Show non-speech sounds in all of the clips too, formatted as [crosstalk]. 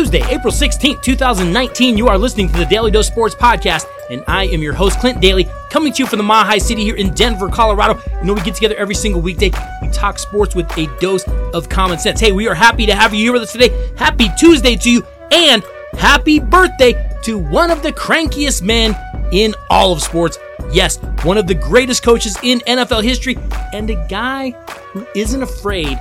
Tuesday, April 16th, 2019. You are listening to the Daily Dose Sports Podcast, and I am your host, Clint Daly, coming to you from the Mile High City here in Denver, Colorado. You know, we get together every single weekday. We talk sports with a dose of common sense. Hey, we are happy to have you here with us today. Happy Tuesday to you, and happy birthday to one of the crankiest men in all of sports. Yes, one of the greatest coaches in NFL history, and a guy who isn't afraid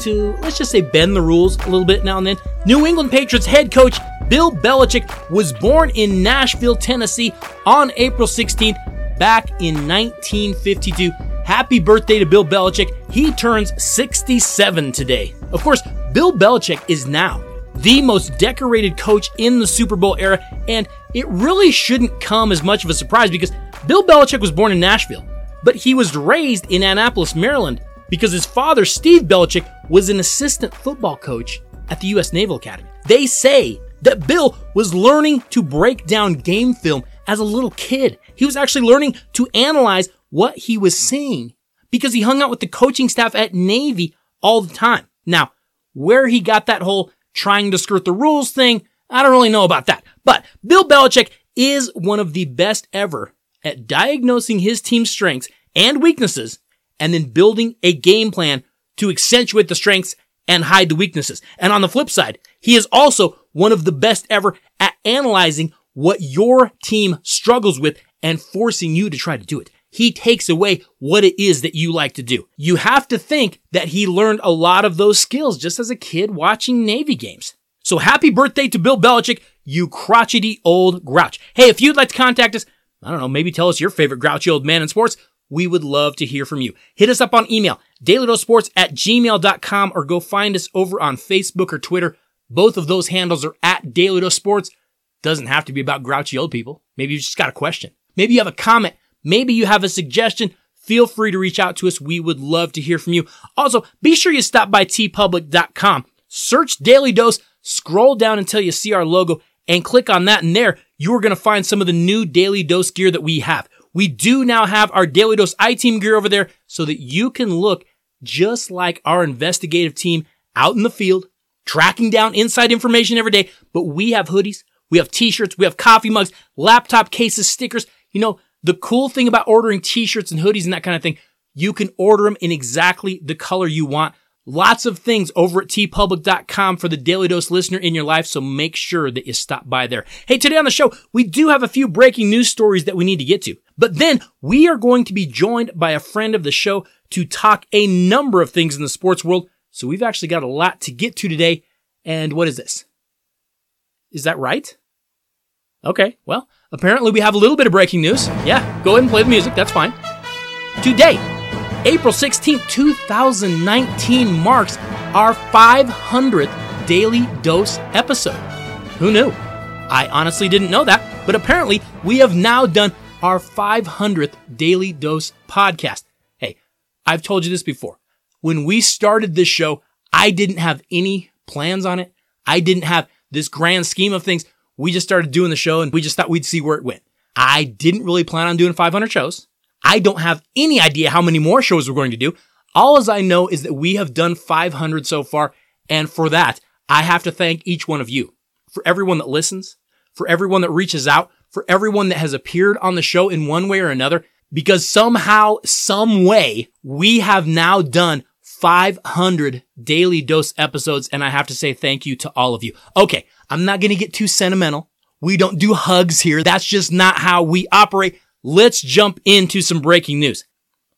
to, let's just say, bend the rules a little bit now and then. New England Patriots head coach Bill Belichick was born in Nashville, Tennessee on April 16th back in 1952. Happy birthday to Bill Belichick. He turns 67 today. Of course, Bill Belichick is now the most decorated coach in the Super Bowl era, and it really shouldn't come as much of a surprise because Bill Belichick was born in Nashville, but he was raised in Annapolis, Maryland, because his father, Steve Belichick, was an assistant football coach at the U.S. Naval Academy. They say that Bill was learning to break down game film as a little kid. He was actually learning to analyze what he was seeing because he hung out with the coaching staff at Navy all the time. Now, where he got that whole trying to skirt the rules thing, I don't really know about that. But Bill Belichick is one of the best ever at diagnosing his team's strengths and weaknesses and then building a game plan to accentuate the strengths and hide the weaknesses. And on the flip side, he is also one of the best ever at analyzing what your team struggles with and forcing you to try to do it. He takes away what it is that you like to do. You have to think that he learned a lot of those skills just as a kid watching Navy games. So happy birthday to Bill Belichick, you crotchety old grouch. Hey, if you'd like to contact us, I don't know, maybe tell us your favorite grouchy old man in sports, we would love to hear from you. Hit us up on email, dailydosports at gmail.com or go find us over on Facebook or Twitter. Both of those handles are at Daily Sports. Doesn't have to be about grouchy old people. Maybe you just got a question. Maybe you have a comment. Maybe you have a suggestion. Feel free to reach out to us. We would love to hear from you. Also, be sure you stop by teepublic.com. Search Daily Dose, scroll down until you see our logo, and click on that. And there, you are going to find some of the new Daily Dose gear that we have. We do now have our Daily Dose I-Team gear over there so that you can look just like our investigative team out in the field, tracking down inside information every day. But we have hoodies, we have t-shirts, we have coffee mugs, laptop cases, stickers. You know, the cool thing about ordering t-shirts and hoodies and that kind of thing, you can order them in exactly the color you want. Lots of things over at teepublic.com for the Daily Dose listener in your life, so make sure that you stop by there. Hey, today on the show, we do have a few breaking news stories that we need to get to. But then we are going to be joined by a friend of the show to talk a number of things in the sports world. So we've actually got a lot to get to today. And what is this? Is that right? Okay, well, apparently we have a little bit of breaking news. Yeah, go ahead and play the music, that's fine. Today, April 16th, 2019 marks our 500th Daily Dose episode. Who knew? I honestly didn't know that, but apparently we have now done our 500th Daily Dose podcast. Hey, I've told you this before. When we started this show, I didn't have any plans on it. I didn't have this grand scheme of things. We just started doing the show and we just thought we'd see where it went. I didn't really plan on doing 500 shows. I don't have any idea how many more shows we're going to do. All as I know is that we have done 500 so far. And for that, I have to thank each one of you for everyone that listens, for everyone that reaches out, for everyone that has appeared on the show in one way or another, because somehow, some way, we have now done 500 daily dose episodes. And I have to say thank you to all of you. Okay. I'm not going to get too sentimental. We don't do hugs here. That's just not how we operate let's jump into some breaking news.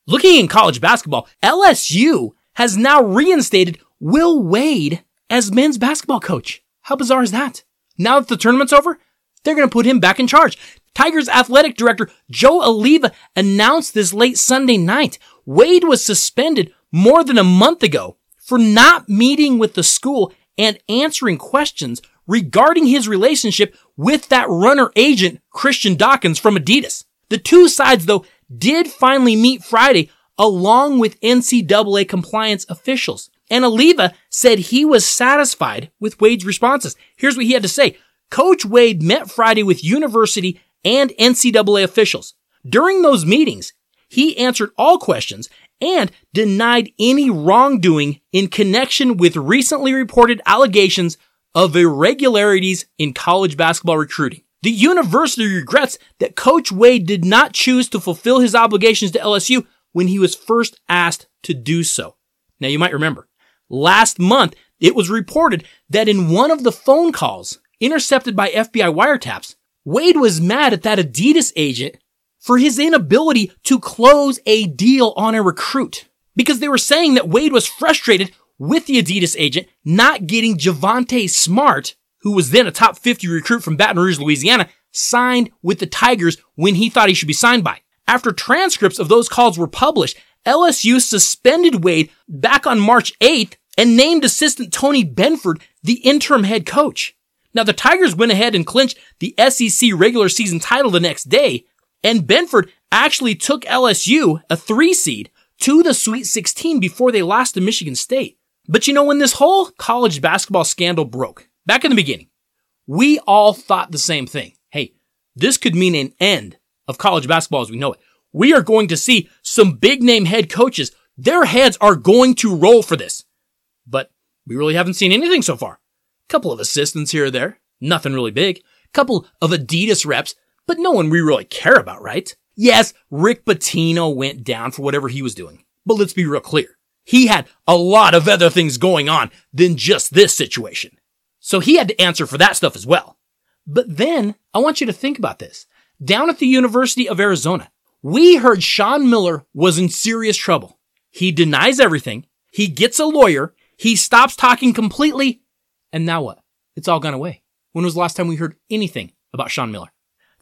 Looking in college basketball, LSU has now reinstated Will Wade as men's basketball coach. How bizarre is that? Now that the tournament's over, they're going to put him back in charge. Tigers athletic director Joe Alleva announced this late Sunday night. Wade was suspended more than a month ago for not meeting with the school and answering questions regarding his relationship with that runner agent, Christian Dawkins from Adidas. The two sides, though, did finally meet Friday along with NCAA compliance officials. And Alleva said he was satisfied with Wade's responses. Here's what he had to say. Coach Wade met Friday with university and NCAA officials. During those meetings, he answered all questions and denied any wrongdoing in connection with recently reported allegations of irregularities in college basketball recruiting. The university regrets that Coach Wade did not choose to fulfill his obligations to LSU when he was first asked to do so. Now you might remember, last month it was reported that in one of the phone calls intercepted by FBI wiretaps, Wade was mad at that Adidas agent for his inability to close a deal on a recruit because they were saying that Wade was frustrated with the Adidas agent not getting Javonte Smart who was then a top 50 recruit from Baton Rouge, Louisiana, signed with the Tigers when he thought he should be signed by. After transcripts of those calls were published, LSU suspended Wade back on March 8th and named assistant Tony Benford the interim head coach. Now the Tigers went ahead and clinched the SEC regular season title the next day, and Benford actually took LSU, a three seed, to the Sweet 16 before they lost to Michigan State. But you know, when this whole college basketball scandal broke, Back in the beginning, we all thought the same thing. Hey, this could mean an end of college basketball as we know it. We are going to see some big name head coaches. Their heads are going to roll for this. But we really haven't seen anything so far. A couple of assistants here or there. Nothing really big. A couple of Adidas reps, but no one we really care about, right? Yes, Rick Pitino went down for whatever he was doing. But let's be real clear. He had a lot of other things going on than just this situation. So he had to answer for that stuff as well. But then I want you to think about this. Down at the University of Arizona, we heard Sean Miller was in serious trouble. He denies everything. He gets a lawyer. He stops talking completely. And now what? It's all gone away. When was the last time we heard anything about Sean Miller?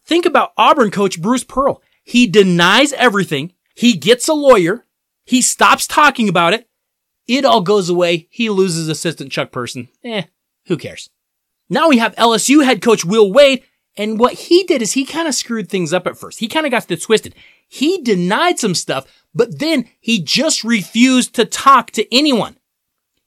Think about Auburn coach Bruce Pearl. He denies everything. He gets a lawyer. He stops talking about it. It all goes away. He loses assistant Chuck Person. Eh, who cares? Now we have LSU head coach Will Wade, and what he did is he kind of screwed things up at first. He kind of got twisted. He denied some stuff, but then he just refused to talk to anyone.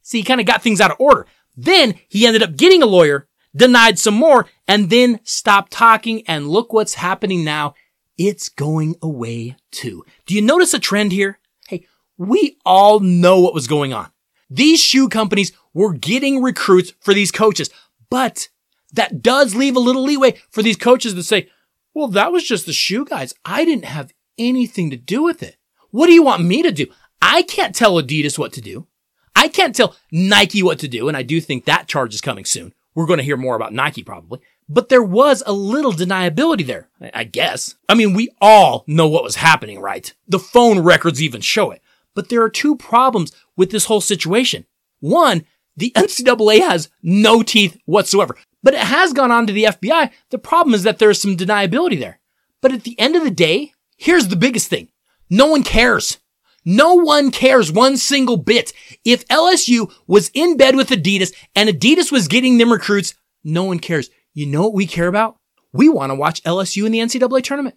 See, he kind of got things out of order. Then he ended up getting a lawyer, denied some more, and then stopped talking. And look what's happening now. It's going away too. Do you notice a trend here? Hey, we all know what was going on. These shoe companies were getting recruits for these coaches, but that does leave a little leeway for these coaches to say, well, that was just the shoe guys. I didn't have anything to do with it. What do you want me to do? I can't tell Adidas what to do. I can't tell Nike what to do. And I do think that charge is coming soon. We're going to hear more about Nike probably, but there was a little deniability there, I guess. I mean, we all know what was happening, right? The phone records even show it. But there are two problems with this whole situation. One, the NCAA has no teeth whatsoever, but it has gone on to the FBI. The problem is that there's some deniability there. But at the end of the day, here's the biggest thing. No one cares. No one cares one single bit. If LSU was in bed with Adidas and Adidas was getting them recruits, no one cares. You know what we care about? We want to watch LSU in the NCAA tournament.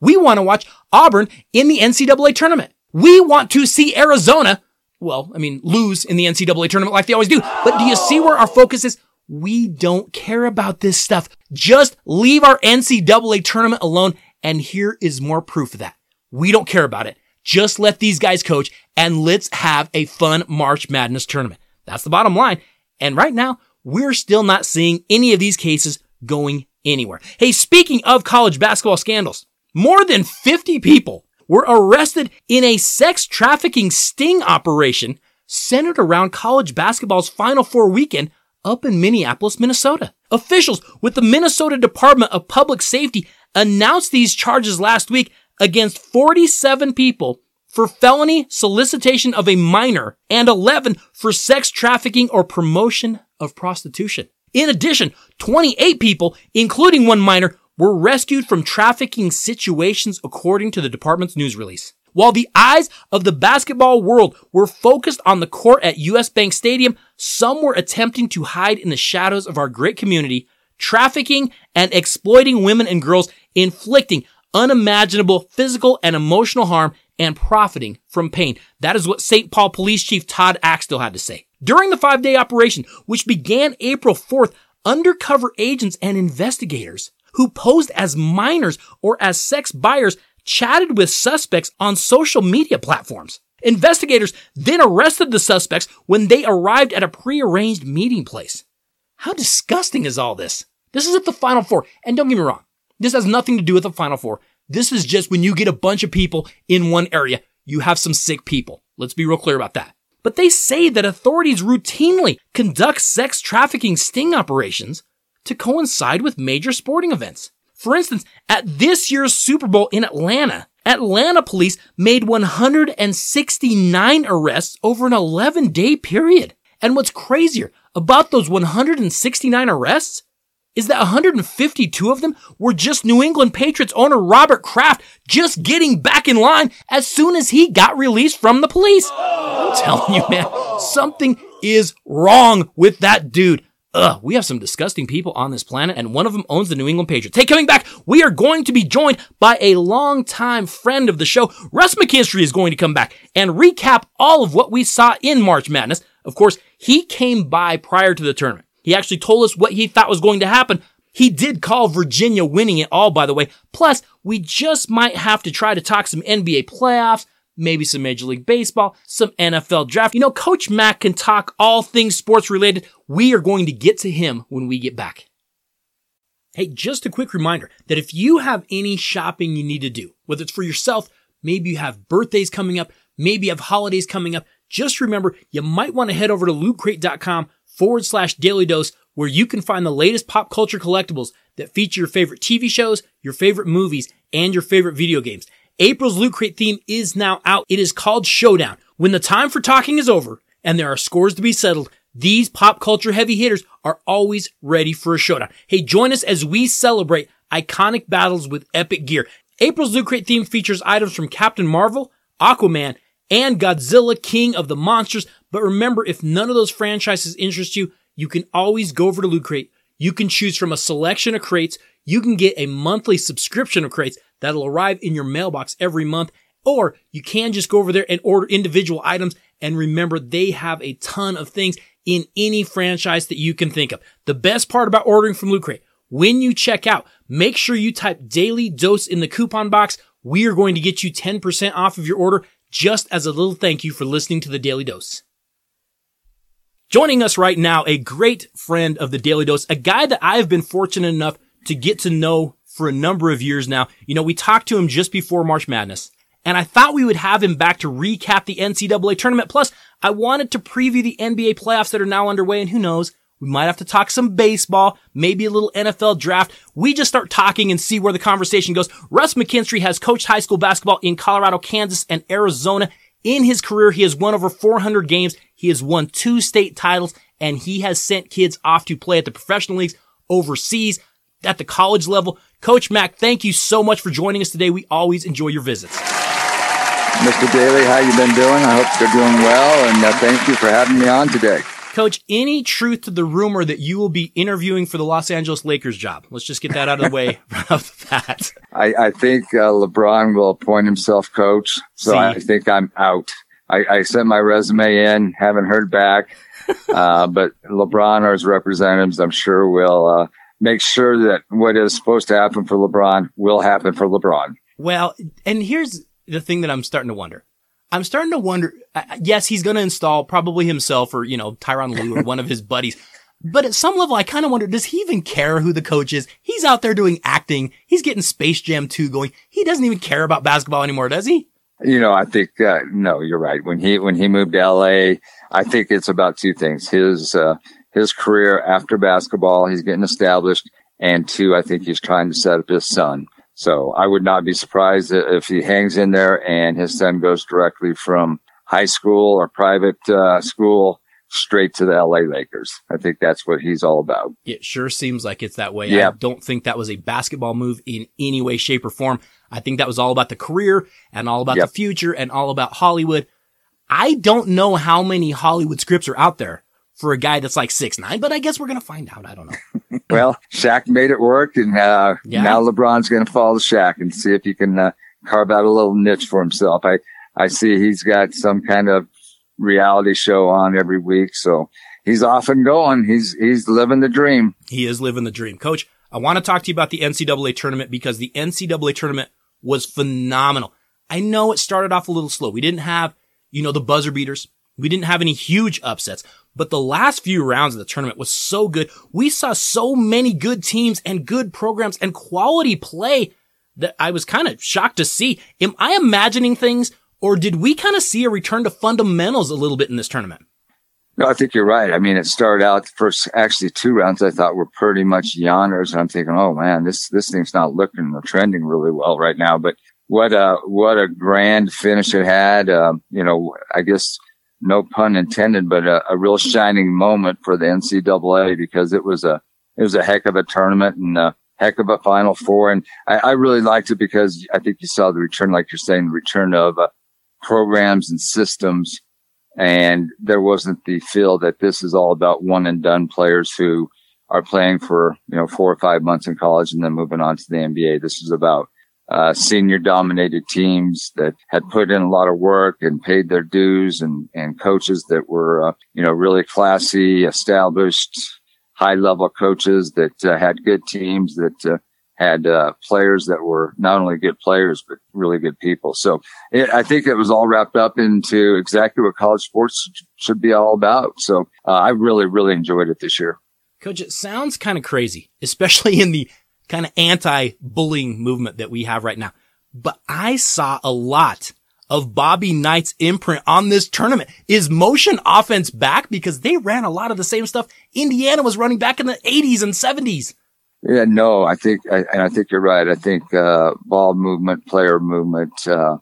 We want to watch Auburn in the NCAA tournament. We want to see Arizona, well, I mean, lose in the NCAA tournament like they always do. But do you see where our focus is? We don't care about this stuff. Just leave our NCAA tournament alone. And here is more proof of that. We don't care about it. Just let these guys coach and let's have a fun March Madness tournament. That's the bottom line. And right now, we're still not seeing any of these cases going anywhere. Hey, speaking of college basketball scandals, more than 50 people were arrested in a sex trafficking sting operation centered around college basketball's Final Four weekend up in Minneapolis, Minnesota. Officials with the Minnesota Department of Public Safety announced these charges last week against 47 people for felony solicitation of a minor and 11 for sex trafficking or promotion of prostitution. In addition, 28 people, including one minor, were rescued from trafficking situations according to the department's news release. While the eyes of the basketball world were focused on the court at US Bank Stadium, some were attempting to hide in the shadows of our great community, trafficking and exploiting women and girls, inflicting unimaginable physical and emotional harm and profiting from pain. That is what St. Paul Police Chief Todd Axtell had to say. During the five day operation, which began April 4th, undercover agents and investigators who posed as minors or as sex buyers chatted with suspects on social media platforms. Investigators then arrested the suspects when they arrived at a prearranged meeting place. How disgusting is all this? This is at the Final Four. And don't get me wrong. This has nothing to do with the Final Four. This is just when you get a bunch of people in one area, you have some sick people. Let's be real clear about that. But they say that authorities routinely conduct sex trafficking sting operations to coincide with major sporting events. For instance, at this year's Super Bowl in Atlanta, Atlanta police made 169 arrests over an 11 day period. And what's crazier about those 169 arrests is that 152 of them were just New England Patriots owner Robert Kraft just getting back in line as soon as he got released from the police. I'm telling you, man, something is wrong with that dude. Ugh, we have some disgusting people on this planet, and one of them owns the New England Patriots. Hey, coming back, we are going to be joined by a longtime friend of the show. Russ McKinstry is going to come back and recap all of what we saw in March Madness. Of course, he came by prior to the tournament. He actually told us what he thought was going to happen. He did call Virginia winning it all, by the way. Plus, we just might have to try to talk some NBA playoffs, maybe some Major League Baseball, some NFL draft. You know, Coach Mack can talk all things sports related. We are going to get to him when we get back. Hey, just a quick reminder that if you have any shopping you need to do, whether it's for yourself, maybe you have birthdays coming up, maybe you have holidays coming up, just remember you might want to head over to lootcrate.com forward slash daily dose where you can find the latest pop culture collectibles that feature your favorite TV shows, your favorite movies, and your favorite video games. April's Loot Crate theme is now out. It is called Showdown. When the time for talking is over and there are scores to be settled, these pop culture heavy hitters are always ready for a showdown. Hey, join us as we celebrate iconic battles with epic gear. April's Loot Crate theme features items from Captain Marvel, Aquaman, and Godzilla King of the Monsters. But remember, if none of those franchises interest you, you can always go over to Loot Crate. You can choose from a selection of crates. You can get a monthly subscription of crates that'll arrive in your mailbox every month. Or you can just go over there and order individual items. And remember, they have a ton of things in any franchise that you can think of. The best part about ordering from Loot Crate, when you check out, make sure you type daily dose in the coupon box. We are going to get you 10% off of your order just as a little thank you for listening to the Daily Dose. Joining us right now, a great friend of the Daily Dose, a guy that I've been fortunate enough to get to know for a number of years now. You know, we talked to him just before March Madness, and I thought we would have him back to recap the NCAA tournament. Plus, I wanted to preview the NBA playoffs that are now underway, and who knows, we might have to talk some baseball, maybe a little NFL draft. We just start talking and see where the conversation goes. Russ McKinstry has coached high school basketball in Colorado, Kansas, and Arizona. In his career, he has won over 400 games. He has won two state titles and he has sent kids off to play at the professional leagues overseas at the college level. Coach Mack, thank you so much for joining us today. We always enjoy your visits. Mr. Daly, how you been doing? I hope you're doing well, and uh, thank you for having me on today. Coach, any truth to the rumor that you will be interviewing for the Los Angeles Lakers job? Let's just get that out of the way [laughs] right off the bat. I, I think uh, LeBron will appoint himself coach, so See? I think I'm out. I, I, sent my resume in, haven't heard back, [laughs] uh, but LeBron or his representatives, I'm sure, will uh, make sure that what is supposed to happen for LeBron will happen for LeBron. Well, and here's the thing that I'm starting to wonder. I'm starting to wonder. Uh, yes, he's going to install probably himself or, you know, Tyronn Lue or one of his buddies. But at some level, I kind of wonder, does he even care who the coach is? He's out there doing acting. He's getting Space Jam 2 going. He doesn't even care about basketball anymore, does he? You know, I think, uh, no, you're right. When he, when he moved to LA, I think it's about two things. His, uh, his career after basketball, he's getting established. And two, I think he's trying to set up his son. So I would not be surprised if he hangs in there and his son goes directly from high school or private uh, school straight to the LA Lakers. I think that's what he's all about. It sure seems like it's that way. Yeah. I don't think that was a basketball move in any way, shape, or form. I think that was all about the career and all about yep. the future and all about Hollywood. I don't know how many Hollywood scripts are out there for a guy that's like six nine, but I guess we're gonna find out. I don't know. [laughs] well, Shaq made it work, and uh, yeah. now LeBron's gonna follow Shaq and see if he can uh, carve out a little niche for himself. I I see he's got some kind of reality show on every week, so he's off and going. He's he's living the dream. He is living the dream, Coach. I want to talk to you about the NCAA tournament because the NCAA tournament was phenomenal. I know it started off a little slow. We didn't have, you know, the buzzer beaters. We didn't have any huge upsets, but the last few rounds of the tournament was so good. We saw so many good teams and good programs and quality play that I was kind of shocked to see. Am I imagining things or did we kind of see a return to fundamentals a little bit in this tournament? No, I think you're right. I mean, it started out the first, actually two rounds I thought were pretty much yawners. And I'm thinking, oh man, this, this thing's not looking or trending really well right now. But what a, what a grand finish it had. Um, you know, I guess no pun intended, but a, a, real shining moment for the NCAA because it was a, it was a heck of a tournament and a heck of a final four. And I, I really liked it because I think you saw the return, like you're saying, the return of uh, programs and systems and there wasn't the feel that this is all about one and done players who are playing for, you know, four or five months in college and then moving on to the NBA. This is about uh, senior dominated teams that had put in a lot of work and paid their dues and, and coaches that were, uh, you know, really classy, established, high level coaches that uh, had good teams that uh, had uh, players that were not only good players but really good people. So it, I think it was all wrapped up into exactly what college sports should be all about. So uh, I really, really enjoyed it this year. Coach, it sounds kind of crazy, especially in the kind of anti-bullying movement that we have right now. But I saw a lot of Bobby Knight's imprint on this tournament. Is motion offense back? Because they ran a lot of the same stuff Indiana was running back in the 80s and 70s. Yeah, no, I think, I, and I think you're right. I think uh, ball movement, player movement, uh,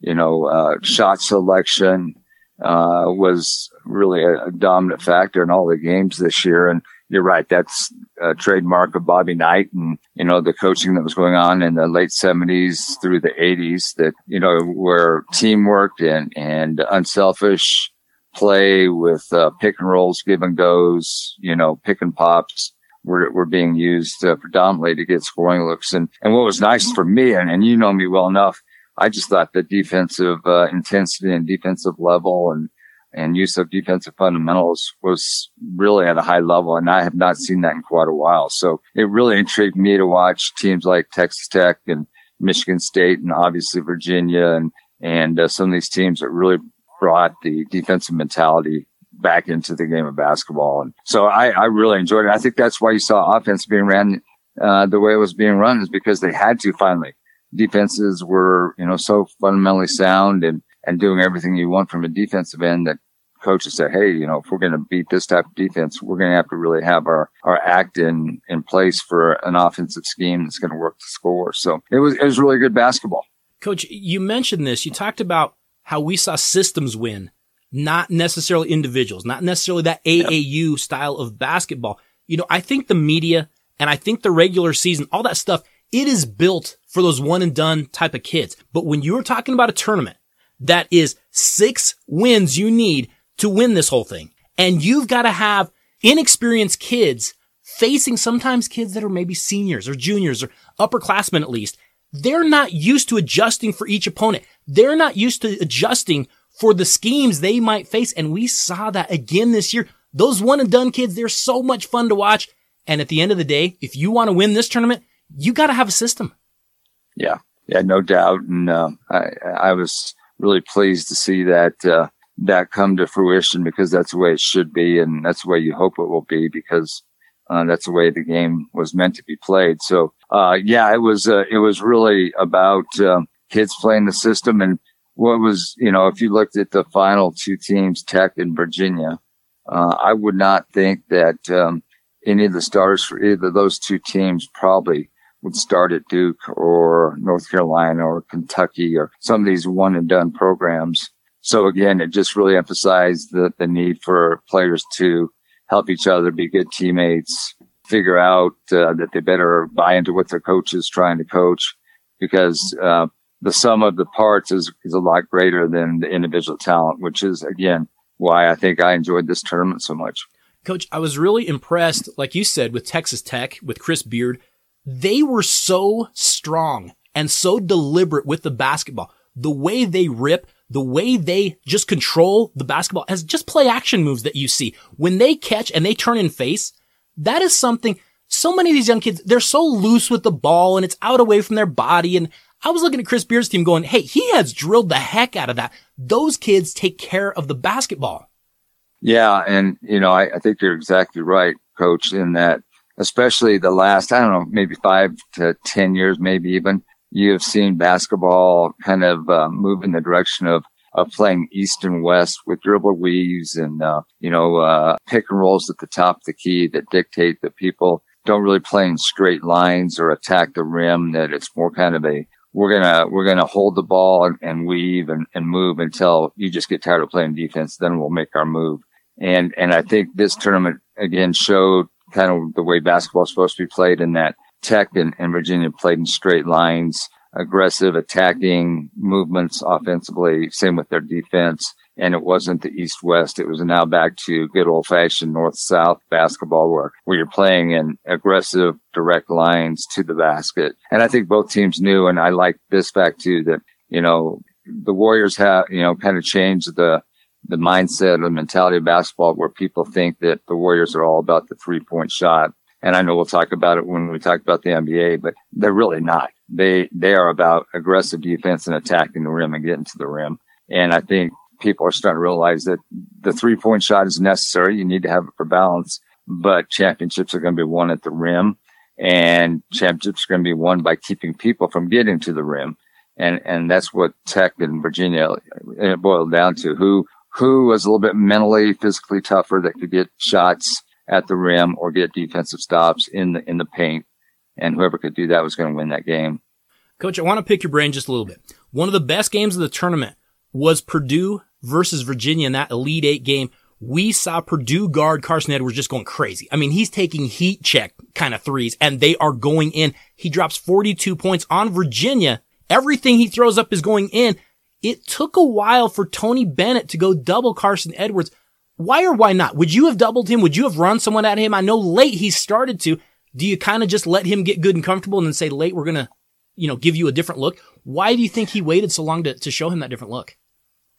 you know, uh, shot selection uh, was really a, a, dominant factor in all the games this year. And you're right, that's a trademark of Bobby Knight and you know the coaching that was going on in the late 70s through the 80s. That you know where teamwork and and unselfish play with uh, pick and rolls, give and goes, you know, pick and pops were, were being used uh, predominantly to get scoring looks. And, and what was nice for me, and, and you know me well enough, I just thought the defensive uh, intensity and defensive level and, and use of defensive fundamentals was really at a high level. And I have not seen that in quite a while. So it really intrigued me to watch teams like Texas Tech and Michigan State and obviously Virginia and, and uh, some of these teams that really brought the defensive mentality back into the game of basketball. And so I, I really enjoyed it. I think that's why you saw offense being ran uh, the way it was being run is because they had to finally. Defenses were, you know, so fundamentally sound and, and doing everything you want from a defensive end that coaches say, Hey, you know, if we're going to beat this type of defense, we're going to have to really have our, our act in, in place for an offensive scheme that's going to work to score. So it was, it was really good basketball. Coach, you mentioned this. You talked about how we saw systems win not necessarily individuals, not necessarily that AAU style of basketball. You know, I think the media and I think the regular season, all that stuff, it is built for those one and done type of kids. But when you're talking about a tournament that is six wins you need to win this whole thing, and you've got to have inexperienced kids facing sometimes kids that are maybe seniors or juniors or upperclassmen at least, they're not used to adjusting for each opponent. They're not used to adjusting for the schemes they might face. And we saw that again this year. Those one and done kids, they're so much fun to watch. And at the end of the day, if you want to win this tournament, you got to have a system. Yeah. Yeah, no doubt. And, uh, I, I was really pleased to see that, uh, that come to fruition because that's the way it should be. And that's the way you hope it will be because, uh, that's the way the game was meant to be played. So, uh, yeah, it was, uh, it was really about, um, kids playing the system and, what was, you know, if you looked at the final two teams, Tech and Virginia, uh, I would not think that um, any of the stars for either those two teams probably would start at Duke or North Carolina or Kentucky or some of these one and done programs. So again, it just really emphasized the, the need for players to help each other, be good teammates, figure out uh, that they better buy into what their coach is trying to coach because uh, the sum of the parts is, is a lot greater than the individual talent, which is again why I think I enjoyed this tournament so much. Coach, I was really impressed, like you said, with Texas Tech, with Chris Beard. They were so strong and so deliberate with the basketball. The way they rip, the way they just control the basketball as just play action moves that you see. When they catch and they turn in face, that is something so many of these young kids, they're so loose with the ball and it's out away from their body. And I was looking at Chris Beard's team going, Hey, he has drilled the heck out of that. Those kids take care of the basketball. Yeah. And, you know, I, I think you're exactly right, coach, in that, especially the last, I don't know, maybe five to 10 years, maybe even you have seen basketball kind of uh, move in the direction of of playing east and west with dribble weaves and uh, you know uh, pick and rolls at the top of the key that dictate that people don't really play in straight lines or attack the rim. That it's more kind of a we're gonna we're gonna hold the ball and, and weave and, and move until you just get tired of playing defense. Then we'll make our move. And and I think this tournament again showed kind of the way basketball is supposed to be played in that Tech and, and Virginia played in straight lines, aggressive attacking movements offensively. Same with their defense. And it wasn't the east west. It was now back to good old fashioned north south basketball where, where you're playing in aggressive direct lines to the basket. And I think both teams knew. And I like this fact too that, you know, the Warriors have, you know, kind of changed the, the mindset, the mentality of basketball where people think that the Warriors are all about the three point shot and I know we'll talk about it when we talk about the NBA, but they're really not. They, they are about aggressive defense and attacking the rim and getting to the rim. And I think people are starting to realize that the three point shot is necessary. You need to have it for balance, but championships are going to be won at the rim and championships are going to be won by keeping people from getting to the rim. And, and that's what Tech and Virginia it boiled down to who, who was a little bit mentally, physically tougher that could get shots at the rim or get defensive stops in the in the paint. And whoever could do that was going to win that game. Coach, I want to pick your brain just a little bit. One of the best games of the tournament was Purdue versus Virginia in that Elite Eight game. We saw Purdue guard Carson Edwards just going crazy. I mean, he's taking heat check kind of threes and they are going in. He drops 42 points on Virginia. Everything he throws up is going in. It took a while for Tony Bennett to go double Carson Edwards. Why or why not? Would you have doubled him? Would you have run someone at him? I know late he started to. Do you kind of just let him get good and comfortable and then say late we're going to, you know, give you a different look? Why do you think he waited so long to, to show him that different look?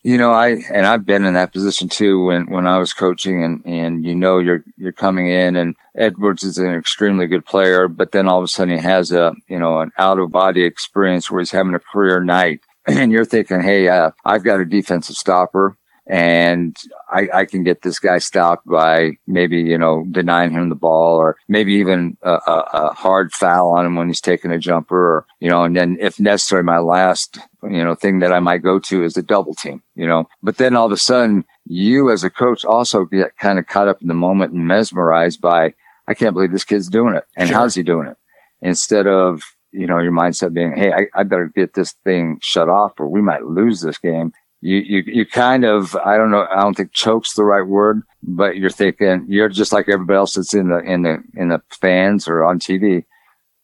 You know, I, and I've been in that position too when, when I was coaching and, and you know, you're, you're coming in and Edwards is an extremely good player, but then all of a sudden he has a, you know, an out of body experience where he's having a career night [clears throat] and you're thinking, Hey, uh, I've got a defensive stopper and I, I, can get this guy stopped by maybe you know denying him the ball or maybe even a, a, a, hard foul on him when he's taking a jumper or you know and then if necessary my last you know thing that I might go to is a double team you know. But then all of a sudden you as a coach also get kind of caught up in the moment and mesmerized by I can't believe this kid's doing it. And sure. how's he doing it? Instead of you know, your mindset being, Hey, I, I better get this thing shut off or we might lose this game you, you, you kind of, I don't know, I don't think choke's the right word, but you're thinking, you're just like everybody else that's in the, in the, in the fans or on TV.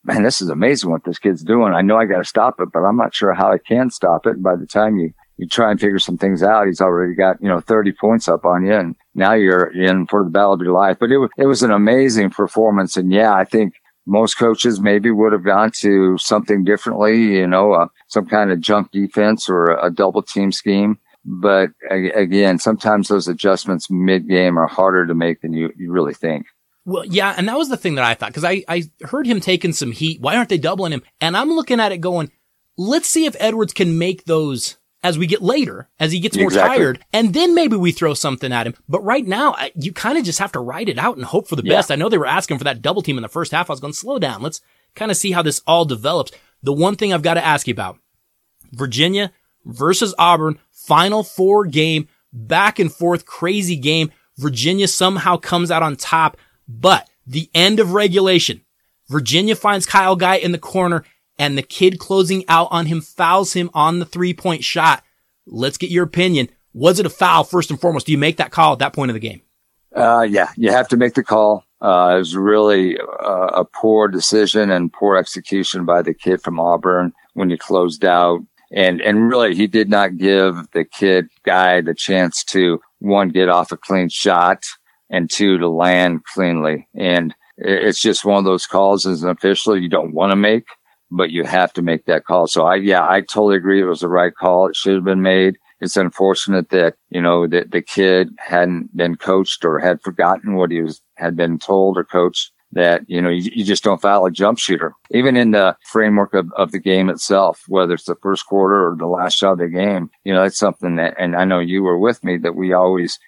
Man, this is amazing what this kid's doing. I know I got to stop it, but I'm not sure how I can stop it. And by the time you, you try and figure some things out, he's already got, you know, 30 points up on you. And now you're in for the battle of your life. But it was, it was an amazing performance. And yeah, I think most coaches maybe would have gone to something differently, you know, uh, some kind of junk defense or a, double team scheme. But again, sometimes those adjustments mid game are harder to make than you, you really think. Well, yeah, and that was the thing that I thought because I, I heard him taking some heat. Why aren't they doubling him? And I'm looking at it going, let's see if Edwards can make those as we get later, as he gets more exactly. tired, and then maybe we throw something at him. But right now, you kind of just have to ride it out and hope for the yeah. best. I know they were asking for that double team in the first half. I was going, slow down. Let's kind of see how this all develops. The one thing I've got to ask you about, Virginia versus Auburn, final four game, back and forth, crazy game. Virginia somehow comes out on top, but the end of regulation, Virginia finds Kyle Guy in the corner and the kid closing out on him fouls him on the three point shot. Let's get your opinion. Was it a foul first and foremost? Do you make that call at that point of the game? Uh, yeah, you have to make the call. Uh, it was really uh, a poor decision and poor execution by the kid from Auburn when he closed out. And, and really, he did not give the kid guy the chance to one, get off a clean shot and two, to land cleanly. And it's just one of those calls as an official you don't want to make but you have to make that call. So I, yeah, I totally agree. It was the right call. It should have been made. It's unfortunate that, you know, that the kid hadn't been coached or had forgotten what he was, had been told or coached that, you know, you, you, just don't foul a jump shooter. Even in the framework of, of the game itself, whether it's the first quarter or the last shot of the game, you know, that's something that, and I know you were with me that we always,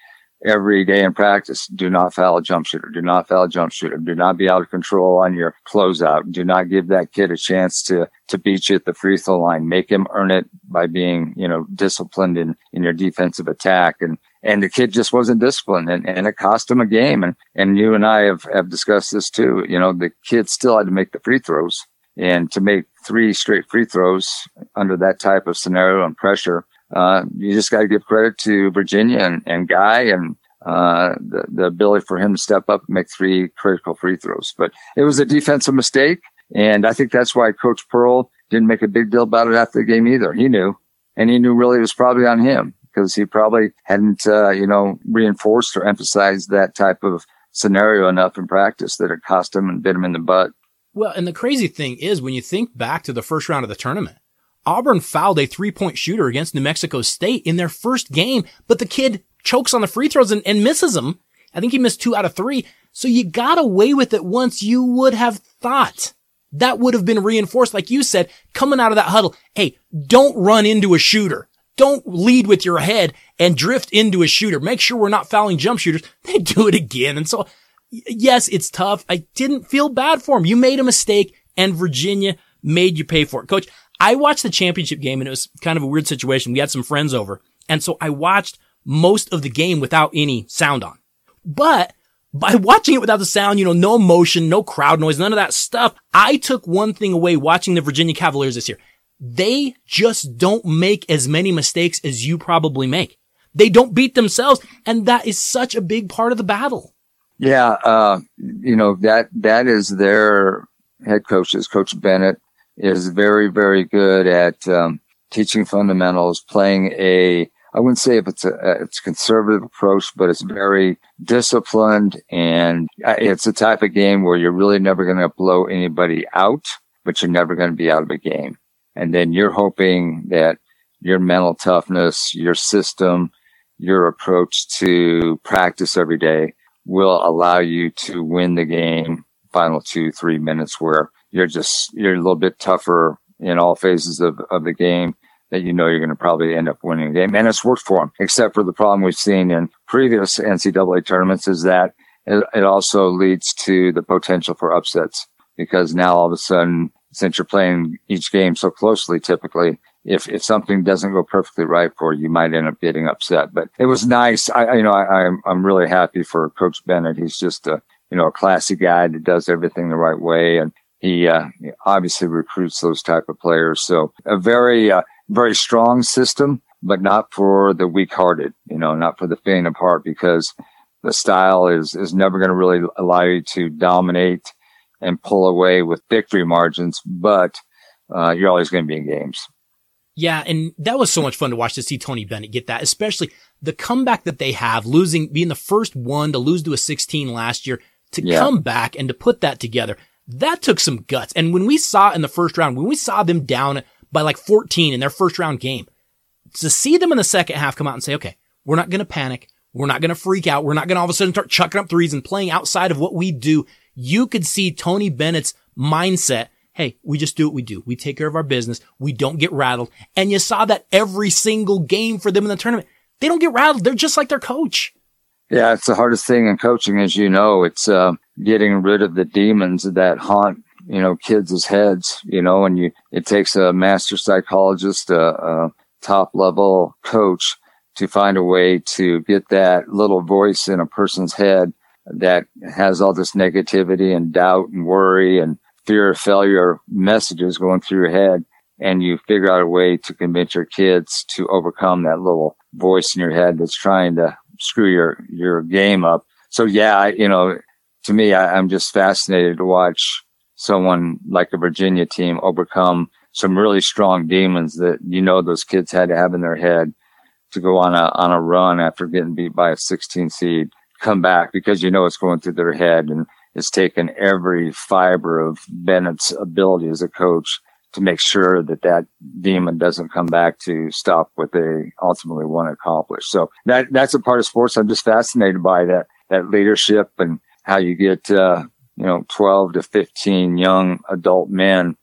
every day in practice, do not foul a jump shooter. Do not foul a jump shooter. Do not be out of control on your closeout. Do not give that kid a chance to, to beat you at the free throw line. Make him earn it by being, you know, disciplined in, in your defensive attack. And, and the kid just wasn't disciplined and, and it cost him a game. And, and you and I have, have discussed this too. You know, the kid still had to make the free throws and to make three straight free throws under that type of scenario and pressure. Uh, you just got to give credit to Virginia and, and Guy and, uh, the, the ability for him to step up and make three critical free throws. But it was a defensive mistake. And I think that's why Coach Pearl didn't make a big deal about it after the game either. He knew and he knew really it was probably on him because he probably hadn't, uh, you know, reinforced or emphasized that type of scenario enough in practice that it cost him and bit him in the butt. Well, and the crazy thing is when you think back to the first round of the tournament, Auburn fouled a three point shooter against New Mexico State in their first game, but the kid chokes on the free throws and, and misses them. I think he missed two out of three. So you got away with it once you would have thought. That would have been reinforced, like you said, coming out of that huddle. Hey, don't run into a shooter. Don't lead with your head and drift into a shooter. Make sure we're not fouling jump shooters. [laughs] They do it again. And so, yes, it's tough. I didn't feel bad for him. You made a mistake and Virginia made you pay for it. Coach, I watched the championship game and it was kind of a weird situation. We had some friends over. And so I watched most of the game without any sound on. But by [laughs] watching it without the sound, you know, no emotion, no crowd noise, none of that stuff, I took one thing away watching the Virginia Cavaliers this year they just don't make as many mistakes as you probably make. They don't beat themselves. And that is such a big part of the battle. Yeah. Uh, you know, that, that is their head coaches. Coach Bennett is very, very good at, um, teaching fundamentals, playing a, I wouldn't say if it's a, it's a conservative approach, but it's very disciplined and it's a type of game where you're really never going to blow anybody out, but you're never going to be out of a game. And then you're hoping that your mental toughness, your system, your approach to practice every day will allow you to win the game final two, three minutes where you're just, you're a little bit tougher in all phases of, of the game that you know you're going to probably end up winning the game. And it's worked for them, except for the problem we've seen in previous NCAA tournaments is that it, it also leads to the potential for upsets because now all of a sudden since you're playing each game so closely, typically, if, if something doesn't go perfectly right for you, you might end up getting upset. But it was nice. I, you know, I, I'm, I'm really happy for Coach Bennett. He's just a, you know, a classy guy that does everything the right way. And he, uh, obviously recruits those type of players. So a very, uh, very strong system, but not for the weak hearted, you know, not for the faint of heart because the style is, is never going to really allow you to dominate and pull away with victory margins, but uh, you're always going to be in games. Yeah, and that was so much fun to watch to see Tony Bennett get that, especially the comeback that they have, losing, being the first one to lose to a 16 last year, to yeah. come back and to put that together. That took some guts. And when we saw in the first round, when we saw them down by like 14 in their first round game, to see them in the second half come out and say, okay, we're not going to panic. We're not going to freak out. We're not going to all of a sudden start chucking up threes and playing outside of what we do you could see Tony Bennett's mindset. Hey, we just do what we do. We take care of our business. We don't get rattled. And you saw that every single game for them in the tournament. They don't get rattled. They're just like their coach. Yeah, it's the hardest thing in coaching, as you know. It's uh, getting rid of the demons that haunt, you know, kids' heads. You know, and you it takes a master psychologist, a, a top level coach, to find a way to get that little voice in a person's head that has all this negativity and doubt and worry and fear of failure messages going through your head. And you figure out a way to convince your kids to overcome that little voice in your head that's trying to screw your, your game up. So yeah, I, you know, to me, I, I'm just fascinated to watch someone like a Virginia team overcome some really strong demons that you know those kids had to have in their head to go on a on a run after getting beat by a 16 seed come back because you know it's going through their head and it's taken every fiber of Bennett's ability as a coach to make sure that that demon doesn't come back to stop what they ultimately want to accomplish. So that, that's a part of sports I'm just fascinated by that, that leadership and how you get, uh, you know, 12 to 15 young adult men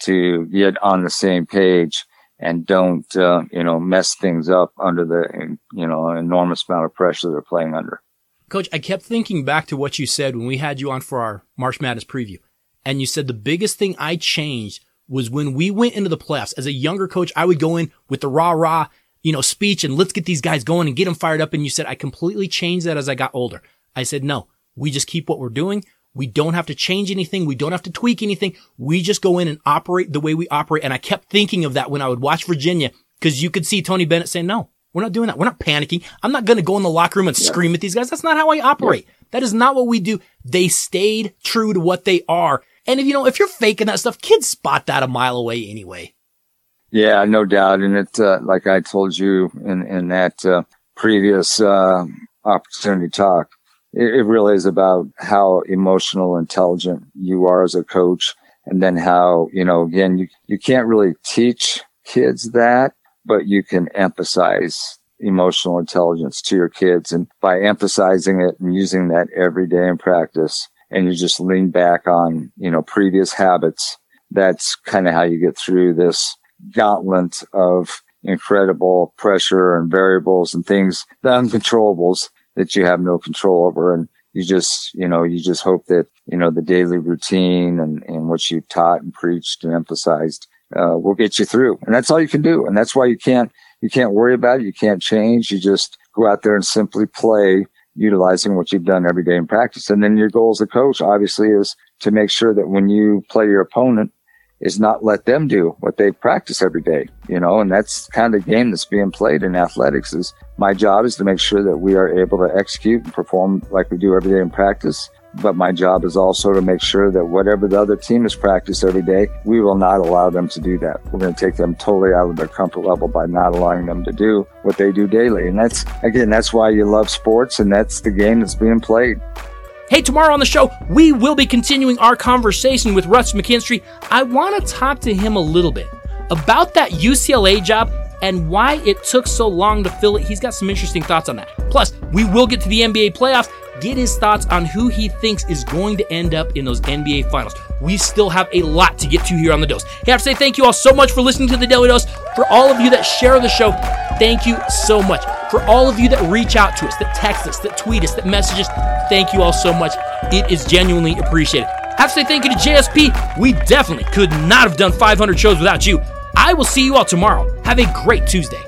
to get on the same page and don't, uh, you know, mess things up under the, you know, enormous amount of pressure they're playing under. Coach, I kept thinking back to what you said when we had you on for our March Madness preview. And you said the biggest thing I changed was when we went into the playoffs. As a younger coach, I would go in with the rah rah, you know, speech and let's get these guys going and get them fired up. And you said I completely changed that as I got older. I said, no, we just keep what we're doing. We don't have to change anything. We don't have to tweak anything. We just go in and operate the way we operate. And I kept thinking of that when I would watch Virginia because you could see Tony Bennett saying, no, we're not doing that. We're not panicking. I'm not going to go in the locker room and scream at these guys. That's not how I operate. That is not what we do. They stayed true to what they are. And if you know, if you're faking that stuff, kids spot that a mile away anyway. Yeah, no doubt. And it, uh, like I told you in, in that, uh, previous, uh, opportunity talk, it, it really is about how emotional intelligent you are as a coach. And then how, you know, again, you, you can't really teach kids that, but you can emphasize emotional intelligence to your kids. And by emphasizing it and using that every day in practice, and you just lean back on, you know, previous habits, that's kind of how you get through this gauntlet of incredible pressure and variables and things, the uncontrollables that you have no control over. And you just, you know, you just hope that, you know, the daily routine and, and what you taught and preached and emphasized, uh, will get you through. And that's all you can do. And that's why you can't, you can't worry about it. You can't change. You just go out there and simply play utilizing what you've done every day in practice. And then your goal as a coach, obviously, is to make sure that when you play your opponent, is not let them do what they practice every day, you know, and that's kind of game that's being played in athletics is my job is to make sure that we are able to execute and perform like we do every day in practice. But my job is also to make sure that whatever the other team is practice every day, we will not allow them to do that. We're going to take them totally out of their comfort level by not allowing them to do what they do daily. And that's, again, that's why you love sports and that's the game that's being played. Hey, tomorrow on the show, we will be continuing our conversation with Russ McKinstry. I want to talk to him a little bit about that UCLA job and why it took so long to fill it. He's got some interesting thoughts on that. Plus, we will get to the NBA playoffs, get his thoughts on who he thinks is going to end up in those NBA finals. We still have a lot to get to here on The Dose. Hey, I have to say thank you all so much for listening to The Daly Dose. For all of you that share the show, thank you so much. For all of you that reach out to us, that text us, that tweet us, that message us, thank you all so much. It is genuinely appreciated. I have to say thank you to JSP. We definitely could not have done 500 shows without you. I will see you all tomorrow. Have a great Tuesday.